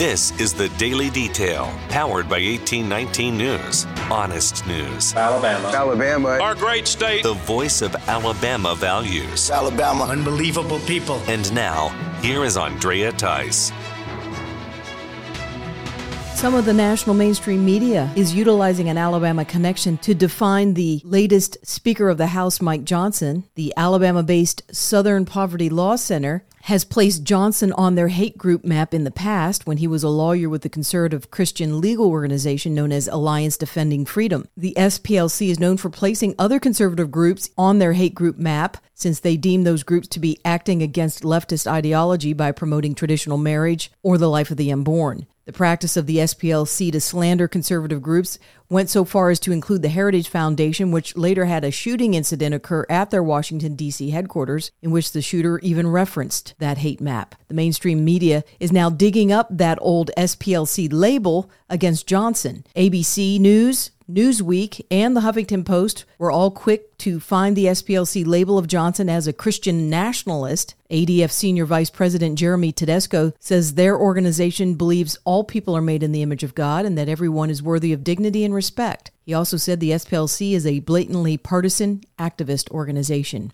This is the Daily Detail, powered by 1819 News. Honest news. Alabama. Alabama. Our great state. The voice of Alabama values. Alabama. Unbelievable people. And now, here is Andrea Tice. Some of the national mainstream media is utilizing an Alabama connection to define the latest Speaker of the House, Mike Johnson. The Alabama based Southern Poverty Law Center has placed Johnson on their hate group map in the past when he was a lawyer with the conservative Christian legal organization known as Alliance Defending Freedom. The SPLC is known for placing other conservative groups on their hate group map since they deem those groups to be acting against leftist ideology by promoting traditional marriage or the life of the unborn. The practice of the SPLC to slander conservative groups went so far as to include the Heritage Foundation, which later had a shooting incident occur at their Washington, D.C. headquarters, in which the shooter even referenced that hate map. The mainstream media is now digging up that old SPLC label against Johnson. ABC News, Newsweek, and the Huffington Post were all quick to find the SPLC label of Johnson as a Christian nationalist. ADF Senior Vice President Jeremy Tedesco says their organization believes all people are made in the image of God and that everyone is worthy of dignity and respect. He also said the SPLC is a blatantly partisan activist organization.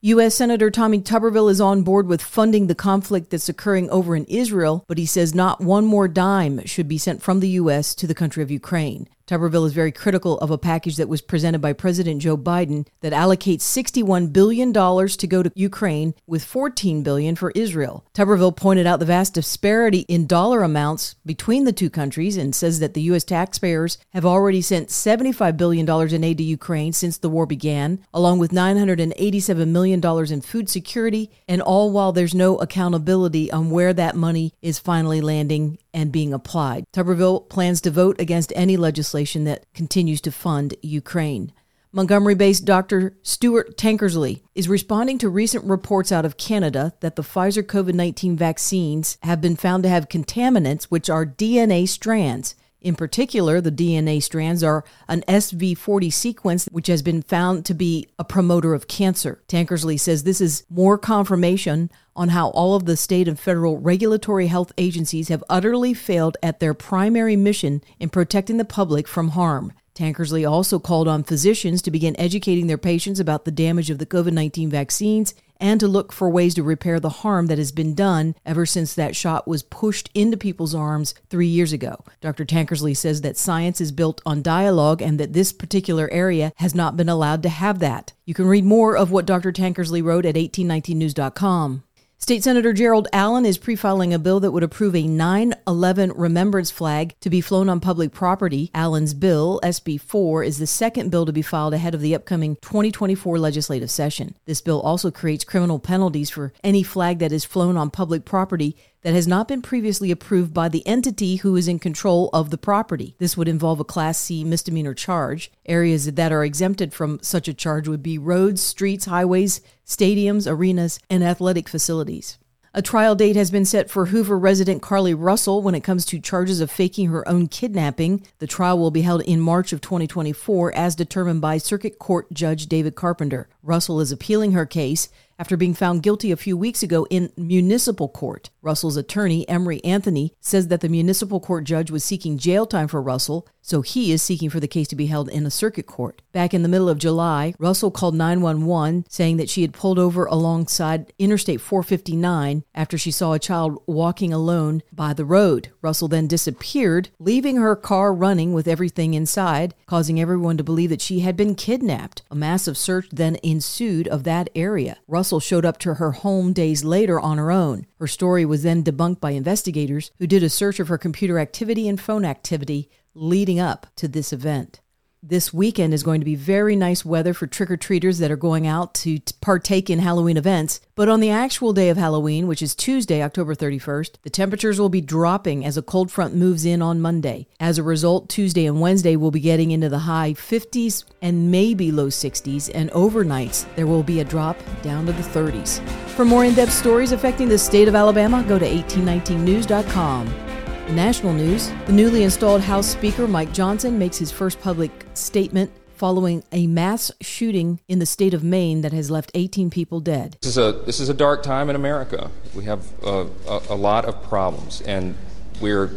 U.S. Senator Tommy Tuberville is on board with funding the conflict that's occurring over in Israel, but he says not one more dime should be sent from the U.S. to the country of Ukraine. Tuberville is very critical of a package that was presented by President Joe Biden that allocates $61 billion to go to Ukraine with $14 billion for Israel. Tuberville pointed out the vast disparity in dollar amounts between the two countries and says that the U.S. taxpayers have already sent $75 billion in aid to Ukraine since the war began, along with $987 million in food security, and all while there's no accountability on where that money is finally landing and being applied. Tuberville plans to vote against any legislation that continues to fund Ukraine. Montgomery based Dr. Stuart Tankersley is responding to recent reports out of Canada that the Pfizer COVID 19 vaccines have been found to have contaminants, which are DNA strands. In particular, the DNA strands are an SV40 sequence, which has been found to be a promoter of cancer. Tankersley says this is more confirmation on how all of the state and federal regulatory health agencies have utterly failed at their primary mission in protecting the public from harm. Tankersley also called on physicians to begin educating their patients about the damage of the COVID 19 vaccines and to look for ways to repair the harm that has been done ever since that shot was pushed into people's arms three years ago. Dr. Tankersley says that science is built on dialogue and that this particular area has not been allowed to have that. You can read more of what Dr. Tankersley wrote at 1819news.com. State Senator Gerald Allen is pre-filing a bill that would approve a 9/11 remembrance flag to be flown on public property. Allen's bill, SB 4, is the second bill to be filed ahead of the upcoming 2024 legislative session. This bill also creates criminal penalties for any flag that is flown on public property that has not been previously approved by the entity who is in control of the property. This would involve a Class C misdemeanor charge. Areas that are exempted from such a charge would be roads, streets, highways, stadiums, arenas, and athletic facilities. A trial date has been set for Hoover resident Carlee Russell when it comes to charges of faking her own kidnapping. The trial will be held in March of 2024 as determined by Circuit Court Judge David Carpenter. Russell is appealing her case after being found guilty a few weeks ago in municipal court. Russell's attorney, Emory Anthony, says that the municipal court judge was seeking jail time for Russell, so he is seeking for the case to be held in a circuit court. Back in the middle of July, Russell called 911 saying that she had pulled over alongside Interstate 459 after she saw a child walking alone by the road. Russell then disappeared, leaving her car running with everything inside, causing everyone to believe that she had been kidnapped. A massive search then ensued of that area. Russell showed up to her home days later on her own. Her story was then debunked by investigators who did a search of her computer activity and phone activity leading up to this event. This weekend is going to be very nice weather for trick or treaters that are going out to t- partake in Halloween events. But on the actual day of Halloween, which is Tuesday, October 31st, the temperatures will be dropping as a cold front moves in on Monday. As a result, Tuesday and Wednesday will be getting into the high 50s and maybe low 60s, and overnights there will be a drop down to the 30s. For more in depth stories affecting the state of Alabama, go to 1819news.com. National news, the newly installed House Speaker Mike Johnson makes his first public statement following a mass shooting in the state of Maine that has left 18 people dead. This is a this is a dark time in America. We have a, a, a lot of problems, and we're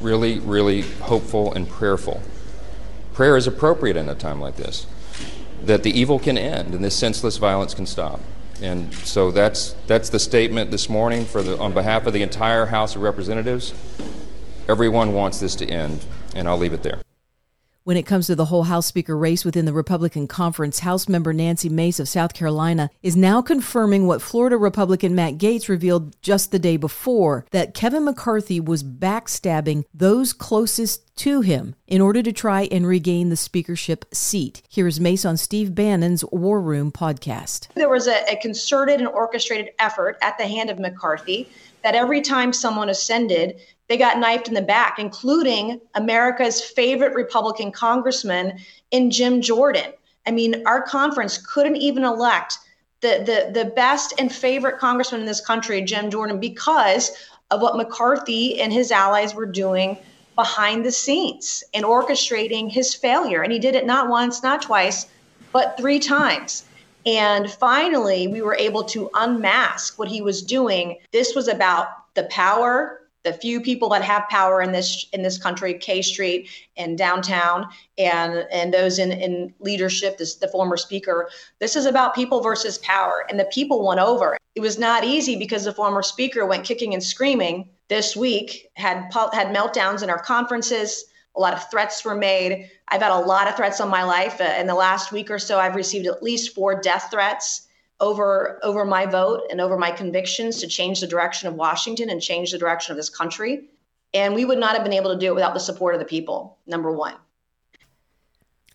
really, really hopeful and prayerful. Prayer is appropriate in a time like this, that the evil can end and this senseless violence can stop. And so that's, that's the statement this morning for the, on behalf of the entire House of Representatives. Everyone wants this to end, and I'll leave it there. When it comes to the whole House Speaker race within the Republican conference, House member Nancy Mace of South Carolina is now confirming what Florida Republican Matt Gaetz revealed just the day before that Kevin McCarthy was backstabbing those closest to him in order to try and regain the speakership seat. Here's Mace on Steve Bannon's War Room podcast. There was a, a concerted and orchestrated effort at the hand of McCarthy that every time someone ascended, they got knifed in the back, including America's favorite Republican congressman in Jim Jordan. I mean, our conference couldn't even elect the, the, the best and favorite congressman in this country, Jim Jordan, because of what McCarthy and his allies were doing behind the scenes and orchestrating his failure. And he did it not once, not twice, but three times. And finally, we were able to unmask what he was doing. This was about the power, the few people that have power in this in this country, K Street and downtown, and and those in in leadership. This the former speaker. This is about people versus power, and the people won over. It was not easy because the former speaker went kicking and screaming this week, had had meltdowns in our conferences a lot of threats were made. I've had a lot of threats on my life. In the last week or so, I've received at least four death threats over over my vote and over my convictions to change the direction of Washington and change the direction of this country. And we would not have been able to do it without the support of the people. Number one.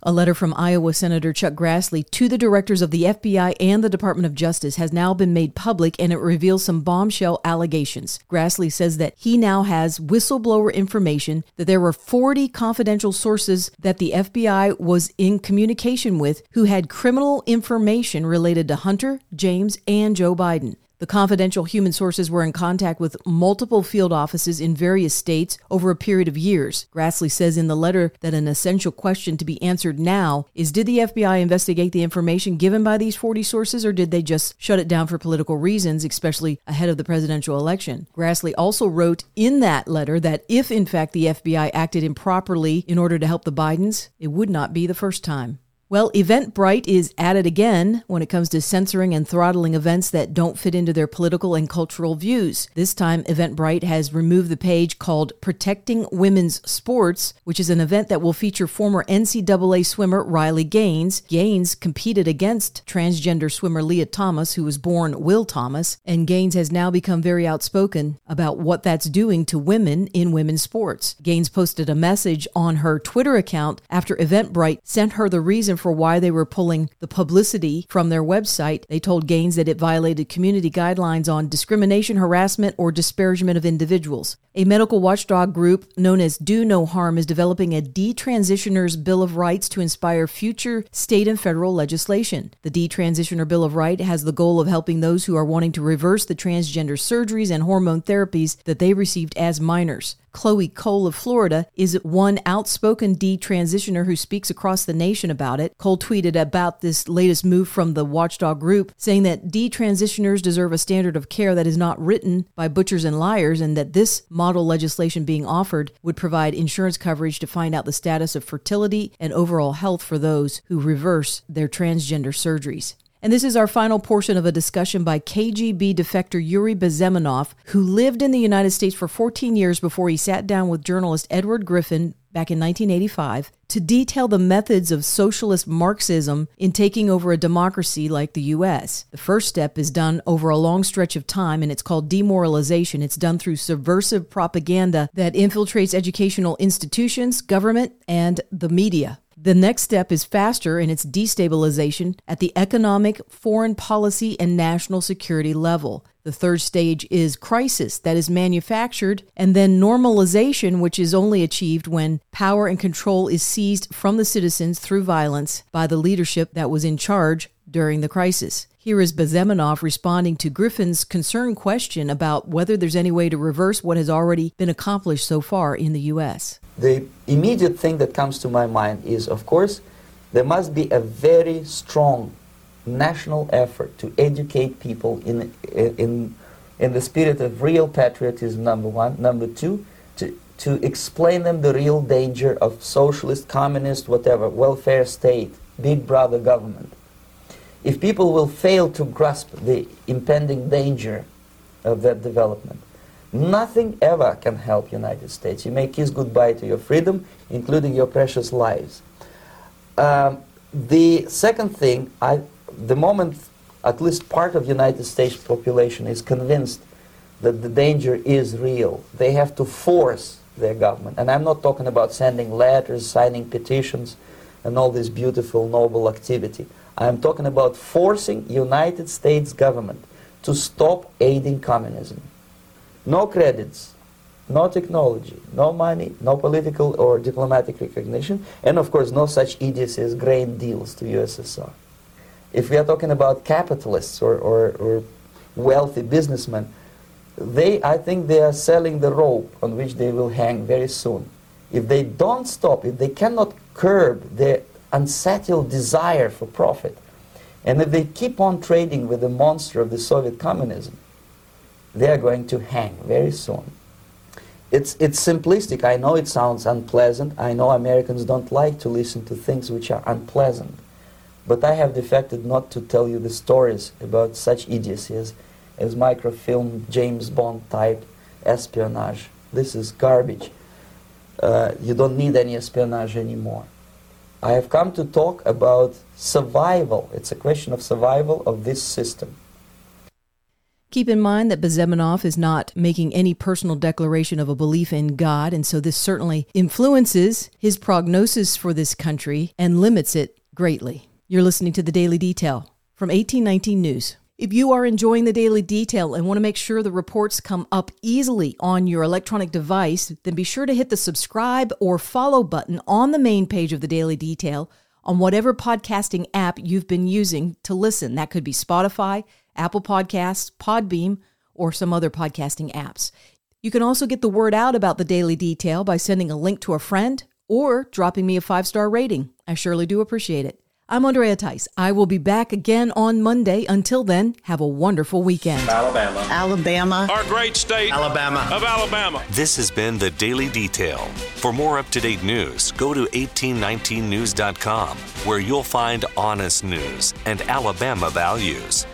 A letter from Iowa Senator Chuck Grassley to the directors of the FBI and the Department of Justice has now been made public and it reveals some bombshell allegations. Grassley says that he now has whistleblower information that there were 40 confidential sources that the FBI was in communication with who had criminal information related to Hunter, James, and Joe Biden. The confidential human sources were in contact with multiple field offices in various states over a period of years. Grassley says in the letter that an essential question to be answered now is Did the FBI investigate the information given by these 40 sources, or did they just shut it down for political reasons, especially ahead of the presidential election? Grassley also wrote in that letter that if, in fact, the FBI acted improperly in order to help the Bidens, it would not be the first time. Well, Eventbrite is at it again when it comes to censoring and throttling events that don't fit into their political and cultural views. This time, Eventbrite has removed the page called Protecting Women's Sports, which is an event that will feature former NCAA swimmer Riley Gaines. Gaines competed against transgender swimmer Lia Thomas, who was born Will Thomas, and Gaines has now become very outspoken about what that's doing to women in women's sports. Gaines posted a message on her Twitter account after Eventbrite sent her the reason for why they were pulling the publicity from their website. They told Gaines that it violated community guidelines on discrimination, harassment, or disparagement of individuals. A medical watchdog group known as Do No Harm is developing a detransitioner's Bill of Rights to inspire future state and federal legislation. The Detransitioner Bill of Rights has the goal of helping those who are wanting to reverse the transgender surgeries and hormone therapies that they received as minors. Chloe Cole of Florida is one outspoken detransitioner who speaks across the nation about it. Cole tweeted about this latest move from the watchdog group, saying that detransitioners deserve a standard of care that is not written by butchers and liars, and that this model legislation being offered would provide insurance coverage to find out the status of fertility and overall health for those who reverse their transgender surgeries. And this is our final portion of a discussion by KGB defector Yuri Bezmenov, who lived in the United States for 14 years before he sat down with journalist Edward Griffin back in 1985 to detail the methods of socialist Marxism in taking over a democracy like the US. The first step is done over a long stretch of time and it's called demoralization. It's done through subversive propaganda that infiltrates educational institutions, government, and the media. The next step is faster in its destabilization at the economic, foreign policy, and national security level. The third stage is crisis, that is manufactured, and then normalization, which is only achieved when power and control is seized from the citizens through violence by the leadership that was in charge during the crisis. Here is Bezmenov responding to Griffin's concerned question about whether there's any way to reverse what has already been accomplished so far in the U.S. The immediate thing that comes to my mind is, of course, there must be a very strong national effort to educate people in, in, in the spirit of real patriotism, number one. Number two, to, to explain them the real danger of socialist, communist, whatever, welfare state, big brother government. If people will fail to grasp the impending danger of that development, nothing ever can help United States. You may kiss goodbye to your freedom, including your precious lives. Um, the second thing, I, the moment at least part of United States population is convinced that the danger is real, they have to force their government. And I'm not talking about sending letters, signing petitions, and all this beautiful, noble activity. I'm talking about forcing United States government to stop aiding communism. No credits, no technology, no money, no political or diplomatic recognition, and of course no such idiocy as grain deals to USSR. If we are talking about capitalists or, or, or wealthy businessmen, they, I think they are selling the rope on which they will hang very soon. If they don't stop, if they cannot curb their unsettled desire for profit, and if they keep on trading with the monster of the Soviet communism, they are going to hang very soon. It's, it's simplistic. I know it sounds unpleasant. I know Americans don't like to listen to things which are unpleasant. But I have defected not to tell you the stories about such idiocy as, as microfilm, James Bond type espionage. This is garbage. Uh, you don't need any espionage anymore. I have come to talk about survival. It's a question of survival of this system. Keep in mind that Bezmenov is not making any personal declaration of a belief in God, and so this certainly influences his prognosis for this country and limits it greatly. You're listening to the Daily Detail from 1819 News. If you are enjoying the Daily Detail and want to make sure the reports come up easily on your electronic device, then be sure to hit the subscribe or follow button on the main page of the Daily Detail on whatever podcasting app you've been using to listen. That could be Spotify, Apple Podcasts, Podbean, or some other podcasting apps. You can also get the word out about the Daily Detail by sending a link to a friend or dropping me a five star rating. I surely do appreciate it. I'm Andrea Tice. I will be back again on Monday. Until then, have a wonderful weekend. Alabama. Alabama. Our great state. Alabama. Of Alabama. This has been the Daily Detail. For more up to date news, go to 1819news.com, where you'll find honest news and Alabama values.